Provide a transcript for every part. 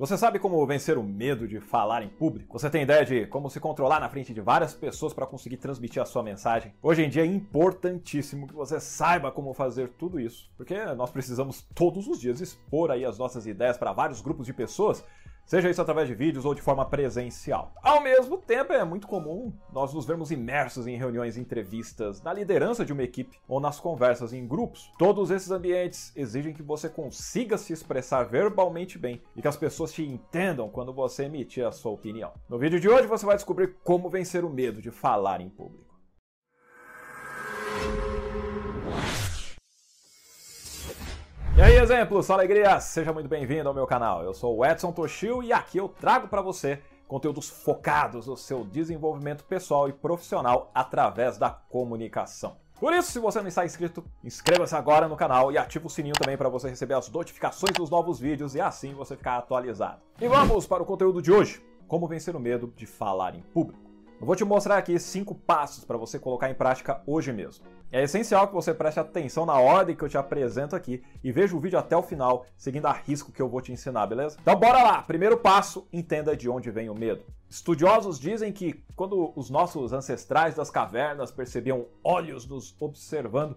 Você sabe como vencer o medo de falar em público? Você tem ideia de como se controlar na frente de várias pessoas para conseguir transmitir a sua mensagem? Hoje em dia é importantíssimo que você saiba como fazer tudo isso, porque nós precisamos todos os dias expor aí as nossas ideias para vários grupos de pessoas seja isso através de vídeos ou de forma presencial. Ao mesmo tempo, é muito comum nós nos vermos imersos em reuniões entrevistas, na liderança de uma equipe ou nas conversas em grupos. Todos esses ambientes exigem que você consiga se expressar verbalmente bem e que as pessoas te entendam quando você emitir a sua opinião. No vídeo de hoje você vai descobrir como vencer o medo de falar em público. E aí, exemplos, só alegria! Seja muito bem-vindo ao meu canal. Eu sou o Edson Toshio e aqui eu trago para você conteúdos focados no seu desenvolvimento pessoal e profissional através da comunicação. Por isso, se você não está inscrito, inscreva-se agora no canal e ative o sininho também para você receber as notificações dos novos vídeos e assim você ficar atualizado. E vamos para o conteúdo de hoje: como vencer o medo de falar em público. Eu vou te mostrar aqui cinco passos para você colocar em prática hoje mesmo. É essencial que você preste atenção na ordem que eu te apresento aqui e veja o vídeo até o final, seguindo a risco que eu vou te ensinar, beleza? Então bora lá! Primeiro passo, entenda de onde vem o medo. Estudiosos dizem que quando os nossos ancestrais das cavernas percebiam olhos nos observando,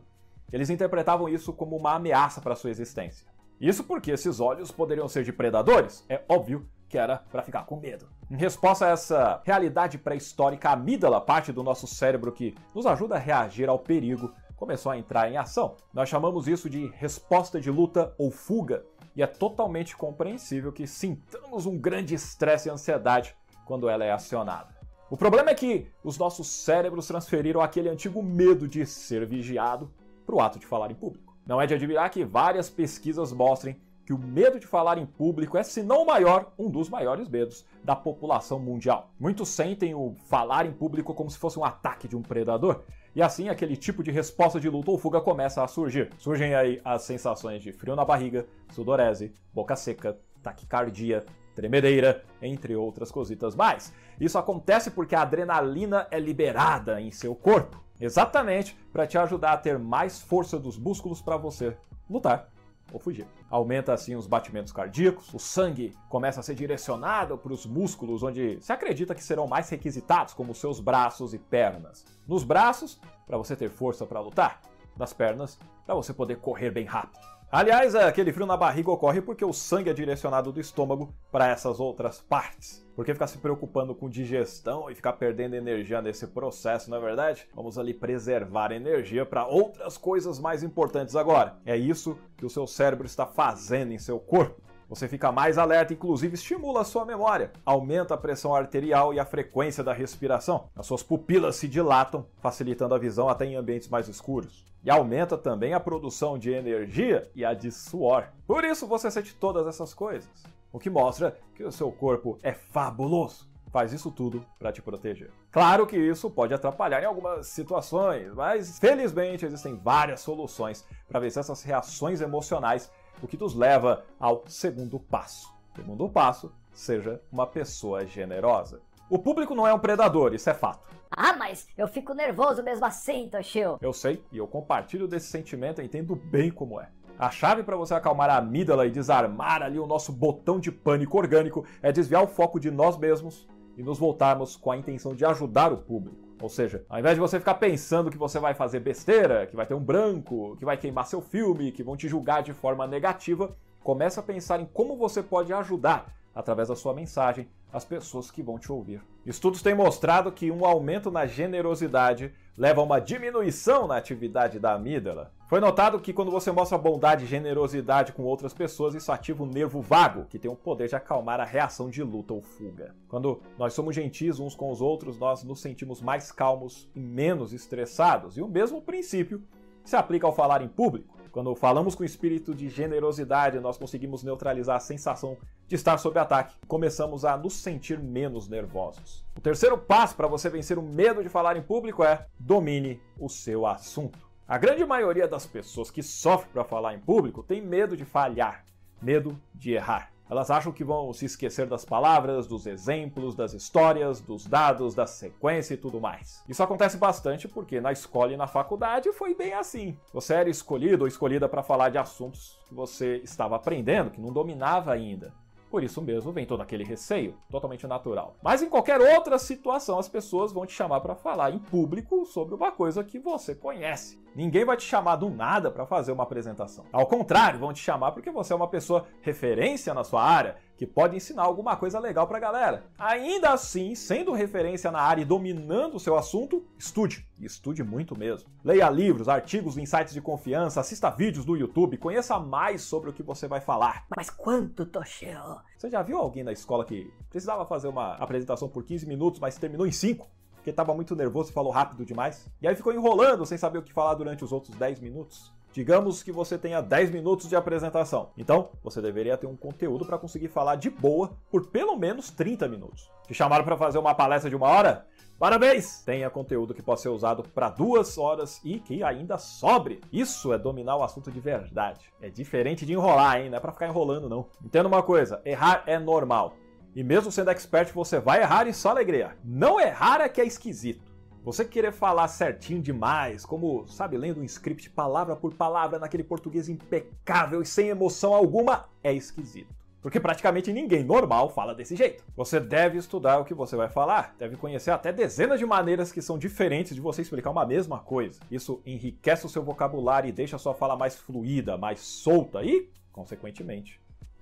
eles interpretavam isso como uma ameaça para sua existência. Isso porque esses olhos poderiam ser de predadores, é óbvio, que era para ficar com medo. Em resposta a essa realidade pré-histórica, a amígdala, parte do nosso cérebro que nos ajuda a reagir ao perigo, começou a entrar em ação. Nós chamamos isso de resposta de luta ou fuga, e é totalmente compreensível que sintamos um grande estresse e ansiedade quando ela é acionada. O problema é que os nossos cérebros transferiram aquele antigo medo de ser vigiado para o ato de falar em público. Não é de admirar que várias pesquisas mostrem que o medo de falar em público é, se não o maior, um dos maiores medos da população mundial. Muitos sentem o falar em público como se fosse um ataque de um predador, e assim aquele tipo de resposta de luta ou fuga começa a surgir. Surgem aí as sensações de frio na barriga, sudorese, boca seca, taquicardia, tremedeira, entre outras cositas mais. Isso acontece porque a adrenalina é liberada em seu corpo, exatamente para te ajudar a ter mais força dos músculos para você lutar ou fugir. Aumenta assim os batimentos cardíacos, o sangue começa a ser direcionado para os músculos onde se acredita que serão mais requisitados, como seus braços e pernas. Nos braços, para você ter força para lutar, nas pernas, para você poder correr bem rápido. Aliás, aquele frio na barriga ocorre porque o sangue é direcionado do estômago para essas outras partes. Por que ficar se preocupando com digestão e ficar perdendo energia nesse processo, não é verdade? Vamos ali preservar energia para outras coisas mais importantes agora. É isso que o seu cérebro está fazendo em seu corpo. Você fica mais alerta, inclusive estimula a sua memória, aumenta a pressão arterial e a frequência da respiração. As suas pupilas se dilatam, facilitando a visão até em ambientes mais escuros. E aumenta também a produção de energia e a de suor. Por isso você sente todas essas coisas, o que mostra que o seu corpo é fabuloso faz isso tudo para te proteger. Claro que isso pode atrapalhar em algumas situações, mas felizmente existem várias soluções para vencer essas reações emocionais o que nos leva ao segundo passo. Segundo passo, seja uma pessoa generosa. O público não é um predador, isso é fato. Ah, mas eu fico nervoso mesmo assim, Toshio. Eu sei, e eu compartilho desse sentimento e entendo bem como é. A chave para você acalmar a amígdala e desarmar ali o nosso botão de pânico orgânico é desviar o foco de nós mesmos e nos voltarmos com a intenção de ajudar o público. Ou seja, ao invés de você ficar pensando que você vai fazer besteira, que vai ter um branco, que vai queimar seu filme, que vão te julgar de forma negativa, comece a pensar em como você pode ajudar através da sua mensagem as pessoas que vão te ouvir. Estudos têm mostrado que um aumento na generosidade leva a uma diminuição na atividade da amígdala. Foi notado que quando você mostra bondade e generosidade com outras pessoas, isso ativa o nervo vago, que tem o poder de acalmar a reação de luta ou fuga. Quando nós somos gentis uns com os outros, nós nos sentimos mais calmos e menos estressados. E o mesmo princípio se aplica ao falar em público. Quando falamos com espírito de generosidade, nós conseguimos neutralizar a sensação de estar sob ataque. Começamos a nos sentir menos nervosos. O terceiro passo para você vencer o medo de falar em público é domine o seu assunto. A grande maioria das pessoas que sofrem para falar em público tem medo de falhar, medo de errar. Elas acham que vão se esquecer das palavras, dos exemplos, das histórias, dos dados, da sequência e tudo mais. Isso acontece bastante porque na escola e na faculdade foi bem assim. Você era escolhido ou escolhida para falar de assuntos que você estava aprendendo, que não dominava ainda. Por isso mesmo vem todo aquele receio, totalmente natural. Mas em qualquer outra situação, as pessoas vão te chamar para falar em público sobre uma coisa que você conhece. Ninguém vai te chamar do nada para fazer uma apresentação. Ao contrário, vão te chamar porque você é uma pessoa referência na sua área, que pode ensinar alguma coisa legal para a galera. Ainda assim, sendo referência na área e dominando o seu assunto, estude. E estude muito mesmo. Leia livros, artigos em sites de confiança, assista vídeos do YouTube, conheça mais sobre o que você vai falar. Mas quanto, Toshio? Você já viu alguém na escola que precisava fazer uma apresentação por 15 minutos, mas terminou em 5? Porque estava muito nervoso e falou rápido demais? E aí ficou enrolando sem saber o que falar durante os outros 10 minutos? Digamos que você tenha 10 minutos de apresentação. Então, você deveria ter um conteúdo para conseguir falar de boa por pelo menos 30 minutos. Te chamaram para fazer uma palestra de uma hora? Parabéns! Tenha conteúdo que possa ser usado para duas horas e que ainda sobre. Isso é dominar o assunto de verdade. É diferente de enrolar, hein? Não é para ficar enrolando, não. Entenda uma coisa: errar é normal. E mesmo sendo expert, você vai errar e só alegria. Não errar é que é esquisito. Você querer falar certinho demais, como, sabe, lendo um script palavra por palavra naquele português impecável e sem emoção alguma, é esquisito. Porque praticamente ninguém normal fala desse jeito. Você deve estudar o que você vai falar, deve conhecer até dezenas de maneiras que são diferentes de você explicar uma mesma coisa. Isso enriquece o seu vocabulário e deixa a sua fala mais fluida, mais solta e, consequentemente,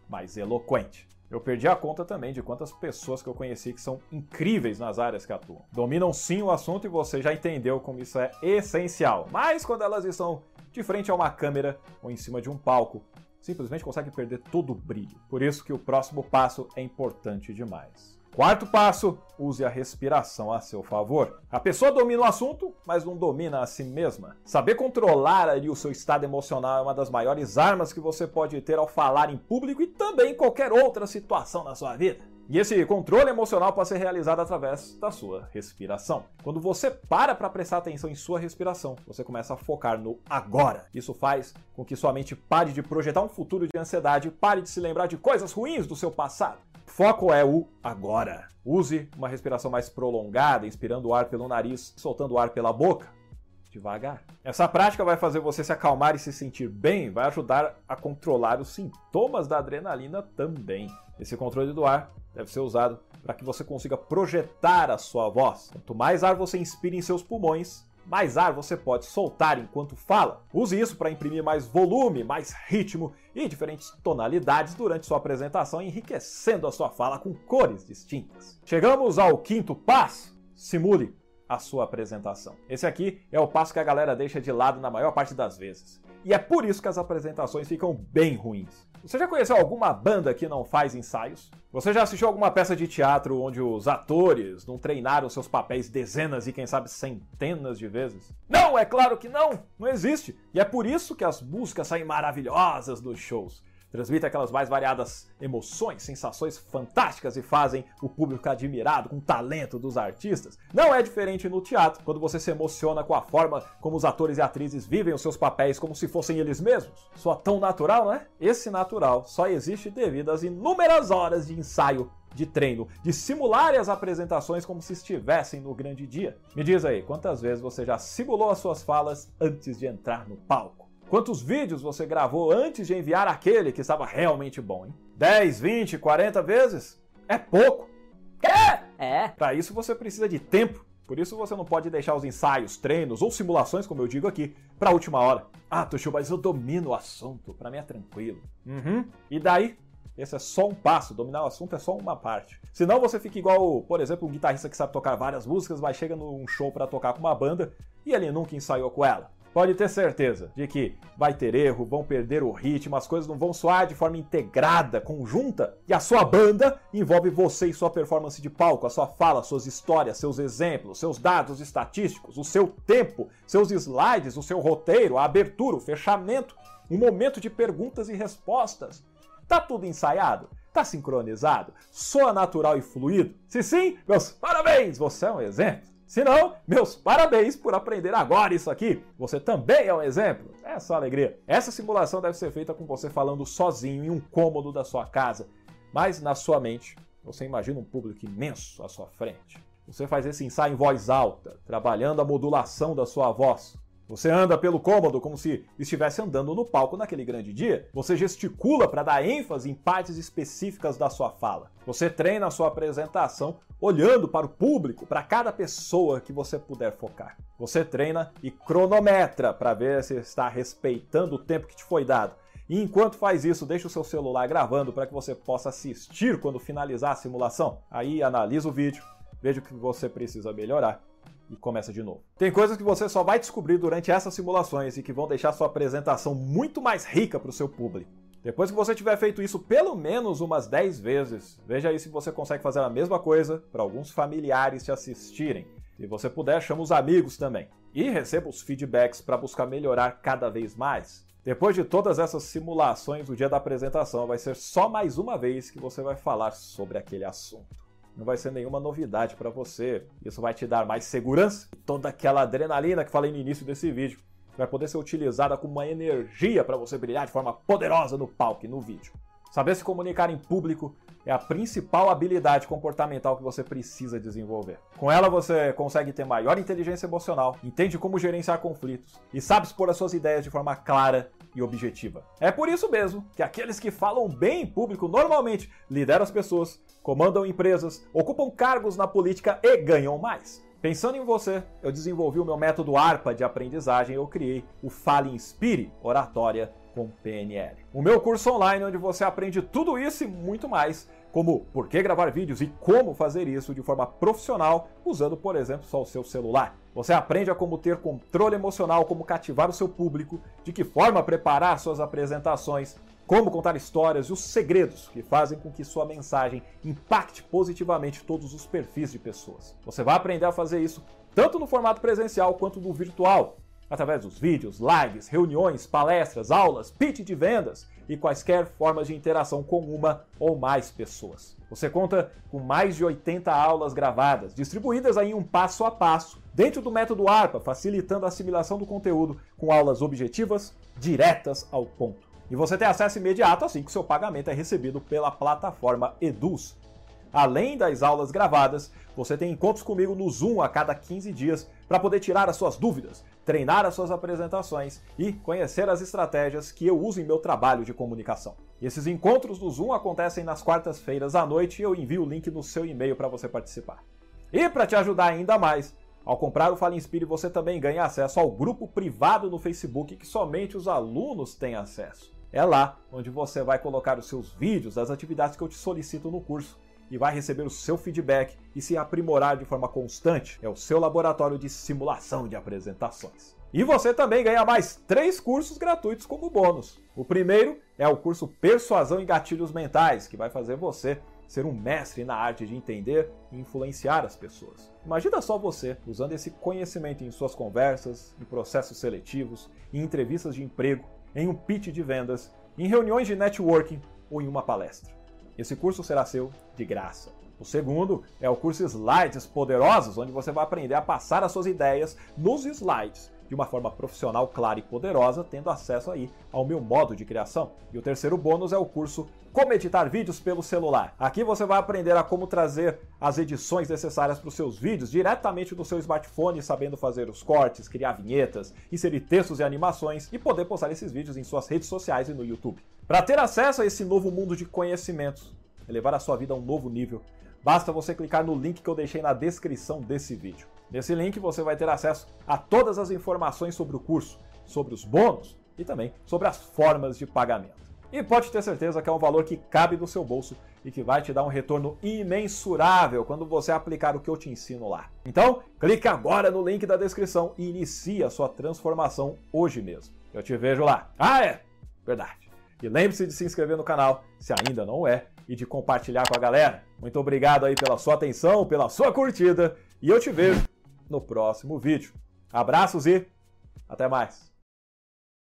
mais eloquente. Eu perdi a conta também de quantas pessoas que eu conheci que são incríveis nas áreas que atuam. Dominam sim o assunto e você já entendeu como isso é essencial. Mas quando elas estão de frente a uma câmera ou em cima de um palco, simplesmente conseguem perder todo o brilho. Por isso que o próximo passo é importante demais. Quarto passo, use a respiração a seu favor. A pessoa domina o assunto, mas não domina a si mesma. Saber controlar ali o seu estado emocional é uma das maiores armas que você pode ter ao falar em público e também em qualquer outra situação na sua vida. E esse controle emocional pode ser realizado através da sua respiração. Quando você para para prestar atenção em sua respiração, você começa a focar no agora. Isso faz com que sua mente pare de projetar um futuro de ansiedade, pare de se lembrar de coisas ruins do seu passado Foco é o agora. Use uma respiração mais prolongada, inspirando o ar pelo nariz, soltando o ar pela boca. Devagar. Essa prática vai fazer você se acalmar e se sentir bem, vai ajudar a controlar os sintomas da adrenalina também. Esse controle do ar deve ser usado para que você consiga projetar a sua voz. Quanto mais ar você inspira em seus pulmões, mais ar você pode soltar enquanto fala. Use isso para imprimir mais volume, mais ritmo e diferentes tonalidades durante sua apresentação, enriquecendo a sua fala com cores distintas. Chegamos ao quinto passo: simule a sua apresentação. Esse aqui é o passo que a galera deixa de lado na maior parte das vezes. E é por isso que as apresentações ficam bem ruins. Você já conheceu alguma banda que não faz ensaios? Você já assistiu alguma peça de teatro onde os atores não treinaram seus papéis dezenas e quem sabe centenas de vezes? Não, é claro que não! Não existe! E é por isso que as músicas saem maravilhosas dos shows transmitem aquelas mais variadas emoções, sensações fantásticas e fazem o público admirado com o talento dos artistas. Não é diferente no teatro, quando você se emociona com a forma como os atores e atrizes vivem os seus papéis como se fossem eles mesmos. Só tão natural, não é? Esse natural só existe devido às inúmeras horas de ensaio de treino, de simular as apresentações como se estivessem no grande dia. Me diz aí, quantas vezes você já simulou as suas falas antes de entrar no palco? Quantos vídeos você gravou antes de enviar aquele que estava realmente bom, hein? 10, 20, 40 vezes? É pouco. É? É. Para isso você precisa de tempo. Por isso você não pode deixar os ensaios, treinos ou simulações, como eu digo aqui, para a última hora. Ah, Tuxu, mas eu domino o assunto, para mim é tranquilo. Uhum. E daí? Esse é só um passo, dominar o assunto é só uma parte. Senão você fica igual, por exemplo, um guitarrista que sabe tocar várias músicas, mas chega num show para tocar com uma banda e ele nunca ensaiou com ela. Pode ter certeza de que vai ter erro, vão perder o ritmo, as coisas não vão soar de forma integrada, conjunta. E a sua banda envolve você e sua performance de palco, a sua fala, suas histórias, seus exemplos, seus dados estatísticos, o seu tempo, seus slides, o seu roteiro, a abertura, o fechamento, um momento de perguntas e respostas. Tá tudo ensaiado? Tá sincronizado? Soa natural e fluido? Se sim, meus parabéns! Você é um exemplo. Se não, meus parabéns por aprender agora isso aqui. Você também é um exemplo. É só alegria. Essa simulação deve ser feita com você falando sozinho em um cômodo da sua casa, mas na sua mente você imagina um público imenso à sua frente. Você faz esse ensaio em voz alta, trabalhando a modulação da sua voz. Você anda pelo cômodo como se estivesse andando no palco naquele grande dia. Você gesticula para dar ênfase em partes específicas da sua fala. Você treina a sua apresentação olhando para o público, para cada pessoa que você puder focar. Você treina e cronometra para ver se está respeitando o tempo que te foi dado. E enquanto faz isso, deixa o seu celular gravando para que você possa assistir quando finalizar a simulação. Aí analisa o vídeo, veja o que você precisa melhorar e começa de novo. Tem coisas que você só vai descobrir durante essas simulações e que vão deixar sua apresentação muito mais rica para o seu público. Depois que você tiver feito isso pelo menos umas 10 vezes, veja aí se você consegue fazer a mesma coisa para alguns familiares te assistirem. Se você puder, chama os amigos também. E receba os feedbacks para buscar melhorar cada vez mais. Depois de todas essas simulações, o dia da apresentação vai ser só mais uma vez que você vai falar sobre aquele assunto não vai ser nenhuma novidade para você. Isso vai te dar mais segurança. Toda aquela adrenalina que falei no início desse vídeo vai poder ser utilizada como uma energia para você brilhar de forma poderosa no palco e no vídeo. Saber se comunicar em público é a principal habilidade comportamental que você precisa desenvolver. Com ela você consegue ter maior inteligência emocional, entende como gerenciar conflitos e sabe expor as suas ideias de forma clara e objetiva. É por isso mesmo que aqueles que falam bem em público normalmente lideram as pessoas, comandam empresas, ocupam cargos na política e ganham mais. Pensando em você, eu desenvolvi o meu método ARPA de aprendizagem e eu criei o Fale Inspire Oratória com PNL. O meu curso online onde você aprende tudo isso e muito mais, como por que gravar vídeos e como fazer isso de forma profissional, usando, por exemplo, só o seu celular. Você aprende a como ter controle emocional, como cativar o seu público, de que forma preparar suas apresentações, como contar histórias e os segredos que fazem com que sua mensagem impacte positivamente todos os perfis de pessoas. Você vai aprender a fazer isso tanto no formato presencial quanto no virtual, através dos vídeos, lives, reuniões, palestras, aulas, pitch de vendas e quaisquer formas de interação com uma ou mais pessoas. Você conta com mais de 80 aulas gravadas, distribuídas em um passo a passo, dentro do método ARPA, facilitando a assimilação do conteúdo com aulas objetivas, diretas ao ponto. E você tem acesso imediato assim que seu pagamento é recebido pela plataforma Eduz. Além das aulas gravadas, você tem encontros comigo no Zoom a cada 15 dias para poder tirar as suas dúvidas, treinar as suas apresentações e conhecer as estratégias que eu uso em meu trabalho de comunicação. esses encontros do Zoom acontecem nas quartas-feiras à noite e eu envio o link no seu e-mail para você participar. E para te ajudar ainda mais, ao comprar o Fala Inspire, você também ganha acesso ao grupo privado no Facebook que somente os alunos têm acesso. É lá onde você vai colocar os seus vídeos das atividades que eu te solicito no curso e vai receber o seu feedback e se aprimorar de forma constante. É o seu laboratório de simulação de apresentações. E você também ganha mais três cursos gratuitos como bônus. O primeiro é o curso Persuasão em Gatilhos Mentais, que vai fazer você ser um mestre na arte de entender e influenciar as pessoas. Imagina só você usando esse conhecimento em suas conversas, em processos seletivos, em entrevistas de emprego, em um pitch de vendas, em reuniões de networking ou em uma palestra. Esse curso será seu de graça. O segundo é o curso Slides Poderosos, onde você vai aprender a passar as suas ideias nos slides de uma forma profissional, clara e poderosa, tendo acesso aí ao meu modo de criação. E o terceiro bônus é o curso Como editar vídeos pelo celular. Aqui você vai aprender a como trazer as edições necessárias para os seus vídeos diretamente do seu smartphone, sabendo fazer os cortes, criar vinhetas, inserir textos e animações e poder postar esses vídeos em suas redes sociais e no YouTube. Para ter acesso a esse novo mundo de conhecimentos, elevar a sua vida a um novo nível, basta você clicar no link que eu deixei na descrição desse vídeo. Nesse link você vai ter acesso a todas as informações sobre o curso, sobre os bônus e também sobre as formas de pagamento. E pode ter certeza que é um valor que cabe no seu bolso e que vai te dar um retorno imensurável quando você aplicar o que eu te ensino lá. Então, clique agora no link da descrição e inicie a sua transformação hoje mesmo. Eu te vejo lá. Ah, é! Verdade. E lembre-se de se inscrever no canal, se ainda não é, e de compartilhar com a galera. Muito obrigado aí pela sua atenção, pela sua curtida, e eu te vejo no próximo vídeo. Abraços e até mais!